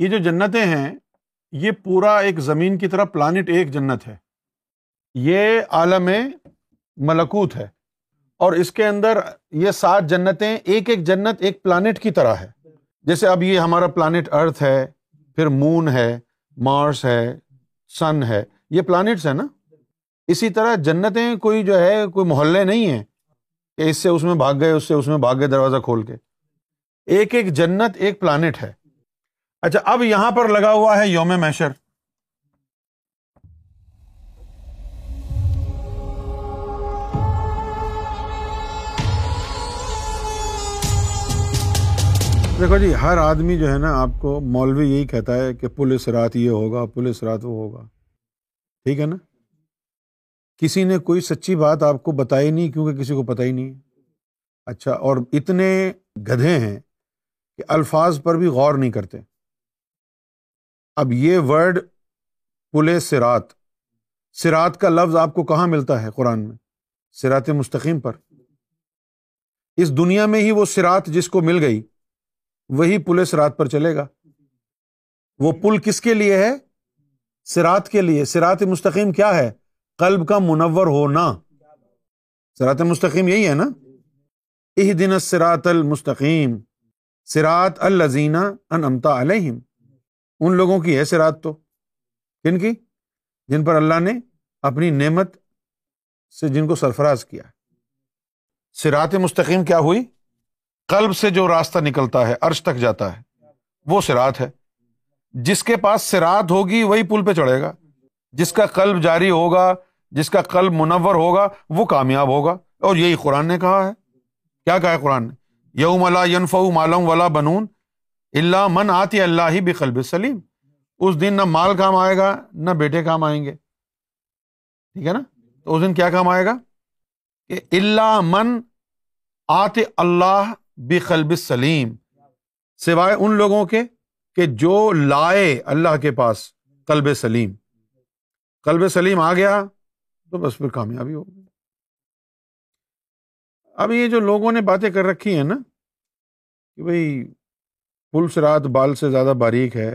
یہ جو جنتیں ہیں یہ پورا ایک زمین کی طرح پلانٹ ایک جنت ہے یہ عالم ملکوت ہے اور اس کے اندر یہ سات جنتیں ایک ایک جنت ایک پلانٹ کی طرح ہے جیسے اب یہ ہمارا پلانٹ ارتھ ہے پھر مون ہے مارس ہے سن ہے یہ پلانٹس ہیں نا اسی طرح جنتیں کوئی جو ہے کوئی محلے نہیں ہیں کہ اس سے اس میں بھاگ گئے اس سے اس میں بھاگ گئے دروازہ کھول کے ایک ایک جنت ایک پلانٹ ہے اچھا اب یہاں پر لگا ہوا ہے یوم میشر دیکھو جی ہر آدمی جو ہے نا آپ کو مولوی یہی کہتا ہے کہ پولیس رات یہ ہوگا پولیس رات وہ ہوگا ٹھیک ہے نا کسی نے کوئی سچی بات آپ کو بتائی نہیں کیونکہ کسی کو پتہ ہی نہیں اچھا اور اتنے گدھے ہیں کہ الفاظ پر بھی غور نہیں کرتے اب یہ ورڈ پل سرات سرات کا لفظ آپ کو کہاں ملتا ہے قرآن میں سرات مستقیم پر اس دنیا میں ہی وہ سرات جس کو مل گئی وہی پل سرات پر چلے گا وہ پل کس کے لیے ہے سرات کے لیے سرات مستقیم کیا ہے قلب کا منور ہونا سرات مستقیم یہی ہے نا دن سرات المستقیم سرات الزینہ امتا علیہم ان لوگوں کی ہے سرات تو کن کی جن پر اللہ نے اپنی نعمت سے جن کو سرفراز کیا سرات مستقیم کیا ہوئی قلب سے جو راستہ نکلتا ہے عرش تک جاتا ہے وہ سرات ہے جس کے پاس سرات ہوگی وہی پل پہ چڑھے گا جس کا قلب جاری ہوگا جس کا قلب منور ہوگا وہ کامیاب ہوگا اور یہی قرآن نے کہا ہے کیا کہا ہے قرآن نے یوم ملا مالم ولا بنون اللہ من آتی اللہ ہی بقلب سلیم اس دن نہ مال کام آئے گا نہ بیٹے کام آئیں گے ٹھیک ہے نا تو اس دن کیا کام آئے گا کہ اللہ من آتے اللہ بقلب سلیم سوائے ان لوگوں کے کہ جو لائے اللہ کے پاس قلب سلیم قلب سلیم آ گیا تو بس پھر کامیابی ہو گئی اب یہ جو لوگوں نے باتیں کر رکھی ہیں نا کہ بھائی پلس رات بال سے زیادہ باریک ہے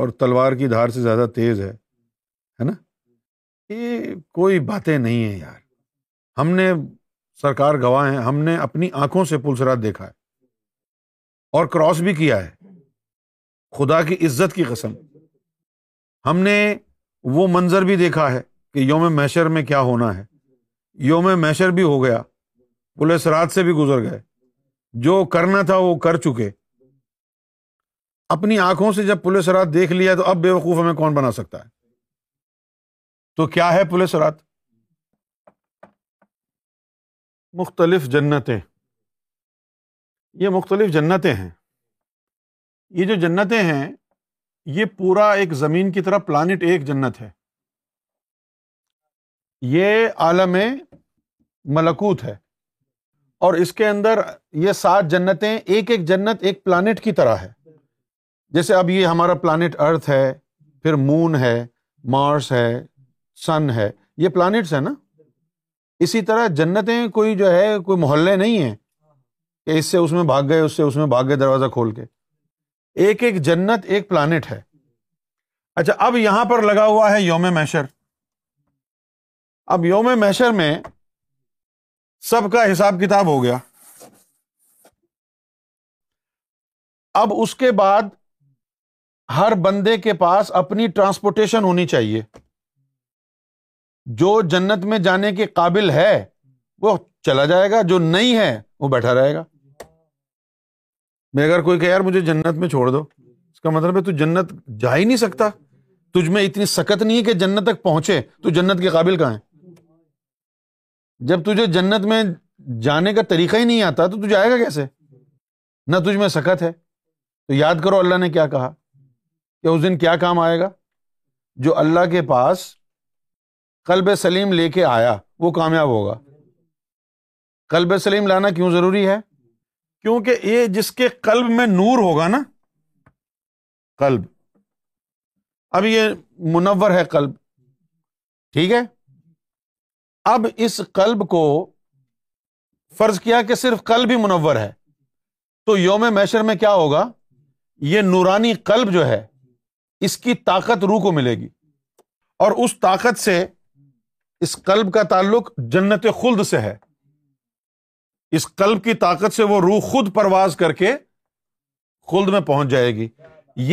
اور تلوار کی دھار سے زیادہ تیز ہے ہے نا یہ کوئی باتیں نہیں ہیں یار ہم نے سرکار گواہ ہیں ہم نے اپنی آنکھوں سے پلس رات دیکھا ہے اور کراس بھی کیا ہے خدا کی عزت کی قسم ہم نے وہ منظر بھی دیکھا ہے کہ یوم محشر میں کیا ہونا ہے یوم محشر بھی ہو گیا پولیس رات سے بھی گزر گئے جو کرنا تھا وہ کر چکے اپنی آنکھوں سے جب پولیس رات دیکھ لیا تو اب بے وقوف ہمیں کون بنا سکتا ہے تو کیا ہے پولیس رات مختلف جنتیں یہ مختلف جنتیں ہیں یہ جو جنتیں ہیں یہ پورا ایک زمین کی طرح پلانٹ ایک جنت ہے یہ عالم ملکوت ہے اور اس کے اندر یہ سات جنتیں ایک ایک جنت ایک پلانٹ کی طرح ہے جیسے اب یہ ہمارا پلانٹ ارتھ ہے پھر مون ہے مارس ہے سن ہے یہ پلانٹس ہیں نا اسی طرح جنتیں کوئی جو ہے کوئی محلے نہیں ہیں کہ اس سے اس میں بھاگ گئے دروازہ کھول کے ایک ایک جنت ایک پلانٹ ہے اچھا اب یہاں پر لگا ہوا ہے یوم میشر اب یوم میشر میں سب کا حساب کتاب ہو گیا اب اس کے بعد ہر بندے کے پاس اپنی ٹرانسپورٹیشن ہونی چاہیے جو جنت میں جانے کے قابل ہے وہ چلا جائے گا جو نہیں ہے وہ بیٹھا رہے گا میں اگر کوئی کہ یار مجھے جنت میں چھوڑ دو اس کا مطلب ہے تو جنت جا ہی نہیں سکتا تجھ میں اتنی سکت نہیں ہے کہ جنت تک پہنچے تو جنت کے قابل کہاں ہے جب تجھے جنت میں جانے کا طریقہ ہی نہیں آتا تو تجھے آئے گا کیسے نہ تجھ میں سکت ہے تو یاد کرو اللہ نے کیا کہا کہ اس دن کیا کام آئے گا جو اللہ کے پاس قلب سلیم لے کے آیا وہ کامیاب ہوگا قلب سلیم لانا کیوں ضروری ہے کیونکہ یہ جس کے قلب میں نور ہوگا نا قلب اب یہ منور ہے قلب ٹھیک ہے اب اس قلب کو فرض کیا کہ صرف قلب ہی منور ہے تو یوم میشر میں کیا ہوگا یہ نورانی قلب جو ہے اس کی طاقت روح کو ملے گی اور اس طاقت سے اس قلب کا تعلق جنت خلد سے ہے اس قلب کی طاقت سے وہ روح خود پرواز کر کے خلد میں پہنچ جائے گی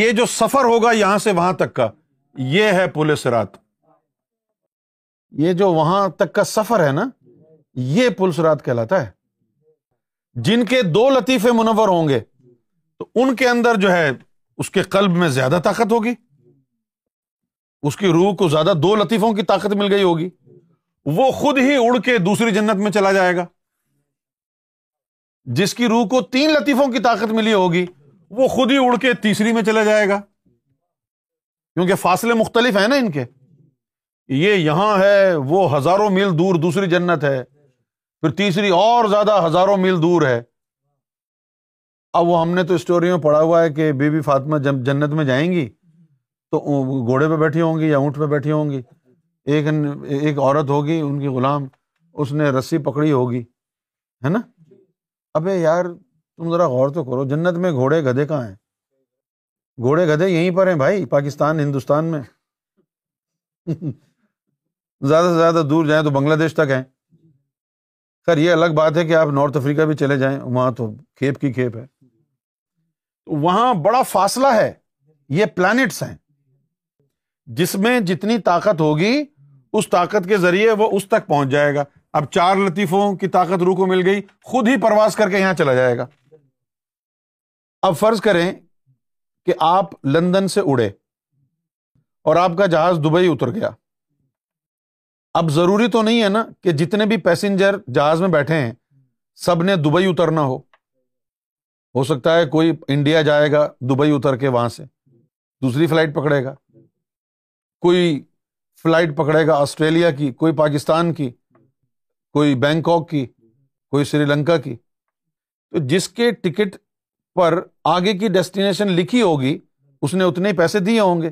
یہ جو سفر ہوگا یہاں سے وہاں تک کا یہ ہے پولیس سرات یہ جو وہاں تک کا سفر ہے نا یہ پل سرات کہلاتا ہے جن کے دو لطیفے منور ہوں گے تو ان کے اندر جو ہے اس کے قلب میں زیادہ طاقت ہوگی اس کی روح کو زیادہ دو لطیفوں کی طاقت مل گئی ہوگی وہ خود ہی اڑ کے دوسری جنت میں چلا جائے گا جس کی روح کو تین لطیفوں کی طاقت ملی ہوگی وہ خود ہی اڑ کے تیسری میں چلا جائے گا کیونکہ فاصلے مختلف ہیں نا ان کے یہ یہاں ہے وہ ہزاروں میل دور دوسری جنت ہے پھر تیسری اور زیادہ ہزاروں میل دور ہے اب وہ ہم نے تو اسٹوری میں پڑھا ہوا ہے کہ بی بی فاطمہ جب جنت میں جائیں گی تو گھوڑے پہ بیٹھی ہوں گی یا اونٹ پہ بیٹھی ہوں گی ایک ایک عورت ہوگی ان کی غلام اس نے رسی پکڑی ہوگی ہے نا ابھی یار تم ذرا غور تو کرو جنت میں گھوڑے گدھے کہاں ہیں گھوڑے گدھے یہیں پر ہیں بھائی پاکستان ہندوستان میں زیادہ سے زیادہ دور جائیں تو بنگلہ دیش تک ہیں خیر یہ الگ بات ہے کہ آپ نارتھ افریقہ بھی چلے جائیں وہاں تو کھیپ کی کھیپ ہے وہاں بڑا فاصلہ ہے یہ پلانٹس ہیں جس میں جتنی طاقت ہوگی اس طاقت کے ذریعے وہ اس تک پہنچ جائے گا اب چار لطیفوں کی طاقت روح کو مل گئی خود ہی پرواز کر کے یہاں چلا جائے گا اب فرض کریں کہ آپ لندن سے اڑے اور آپ کا جہاز دبئی اتر گیا اب ضروری تو نہیں ہے نا کہ جتنے بھی پیسنجر جہاز میں بیٹھے ہیں سب نے دبئی اترنا ہو ہو سکتا ہے کوئی انڈیا جائے گا دبئی اتر کے وہاں سے دوسری فلائٹ پکڑے گا کوئی فلائٹ پکڑے گا آسٹریلیا کی کوئی پاکستان کی کوئی بینکاک کی کوئی سری لنکا کی تو جس کے ٹکٹ پر آگے کی ڈیسٹینیشن لکھی ہوگی اس نے اتنے پیسے دیے ہوں گے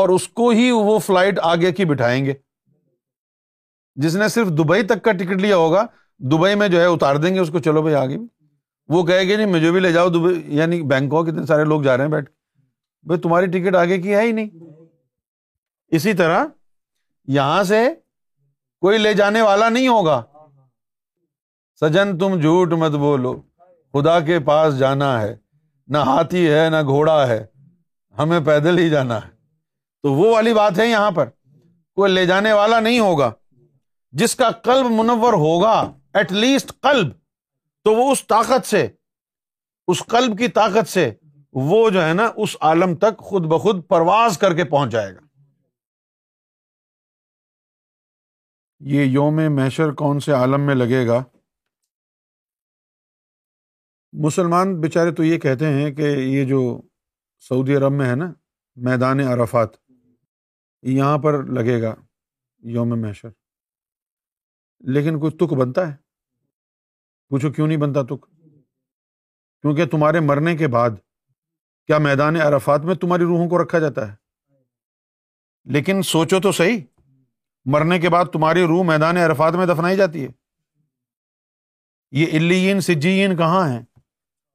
اور اس کو ہی وہ فلائٹ آگے کی بٹھائیں گے جس نے صرف دبئی تک کا ٹکٹ لیا ہوگا دبئی میں جو ہے اتار دیں گے اس کو چلو بھائی آگے بھی وہ کہے نہیں مجھے بھی لے جاؤ دبئی یعنی بینکاک اتنے سارے لوگ جا رہے ہیں بیٹھ کے بھائی تمہاری ٹکٹ آگے کی ہے ہی نہیں اسی طرح یہاں سے کوئی لے جانے والا نہیں ہوگا سجن تم جھوٹ مت بولو خدا کے پاس جانا ہے نہ ہاتھی ہے نہ گھوڑا ہے ہمیں پیدل ہی جانا ہے تو وہ والی بات ہے یہاں پر کوئی لے جانے والا نہیں ہوگا جس کا قلب منور ہوگا ایٹ لیسٹ قلب تو وہ اس طاقت سے اس قلب کی طاقت سے وہ جو ہے نا اس عالم تک خود بخود پرواز کر کے پہنچ جائے گا یہ یوم محشر کون سے عالم میں لگے گا مسلمان بیچارے تو یہ کہتے ہیں کہ یہ جو سعودی عرب میں ہے نا میدان عرفات یہاں پر لگے گا یوم محشر لیکن کوئی تک بنتا ہے پوچھو کیوں نہیں بنتا تک کیونکہ تمہارے مرنے کے بعد کیا میدان عرفات میں تمہاری روحوں کو رکھا جاتا ہے لیکن سوچو تو صحیح مرنے کے بعد تمہاری روح میدان عرفات میں دفنائی جاتی ہے یہ علیین سجین کہاں ہیں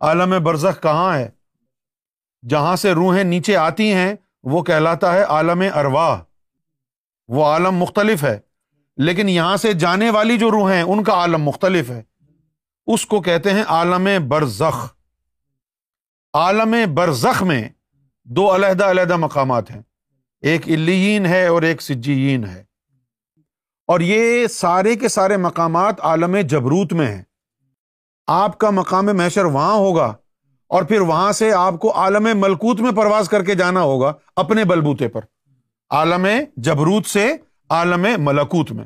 عالم برزخ کہاں ہے جہاں سے روحیں نیچے آتی ہیں وہ کہلاتا ہے عالم ارواح وہ عالم مختلف ہے لیکن یہاں سے جانے والی جو روحیں ان کا عالم مختلف ہے اس کو کہتے ہیں عالم برزخ عالم برزخ میں دو علیحدہ علیحدہ مقامات ہیں ایک الین ہے اور ایک سجیین ہے اور یہ سارے کے سارے مقامات عالم جبروت میں ہیں آپ کا مقام محشر وہاں ہوگا اور پھر وہاں سے آپ کو عالم ملکوت میں پرواز کر کے جانا ہوگا اپنے بلبوتے پر عالم جبروت سے عالم ملکوت میں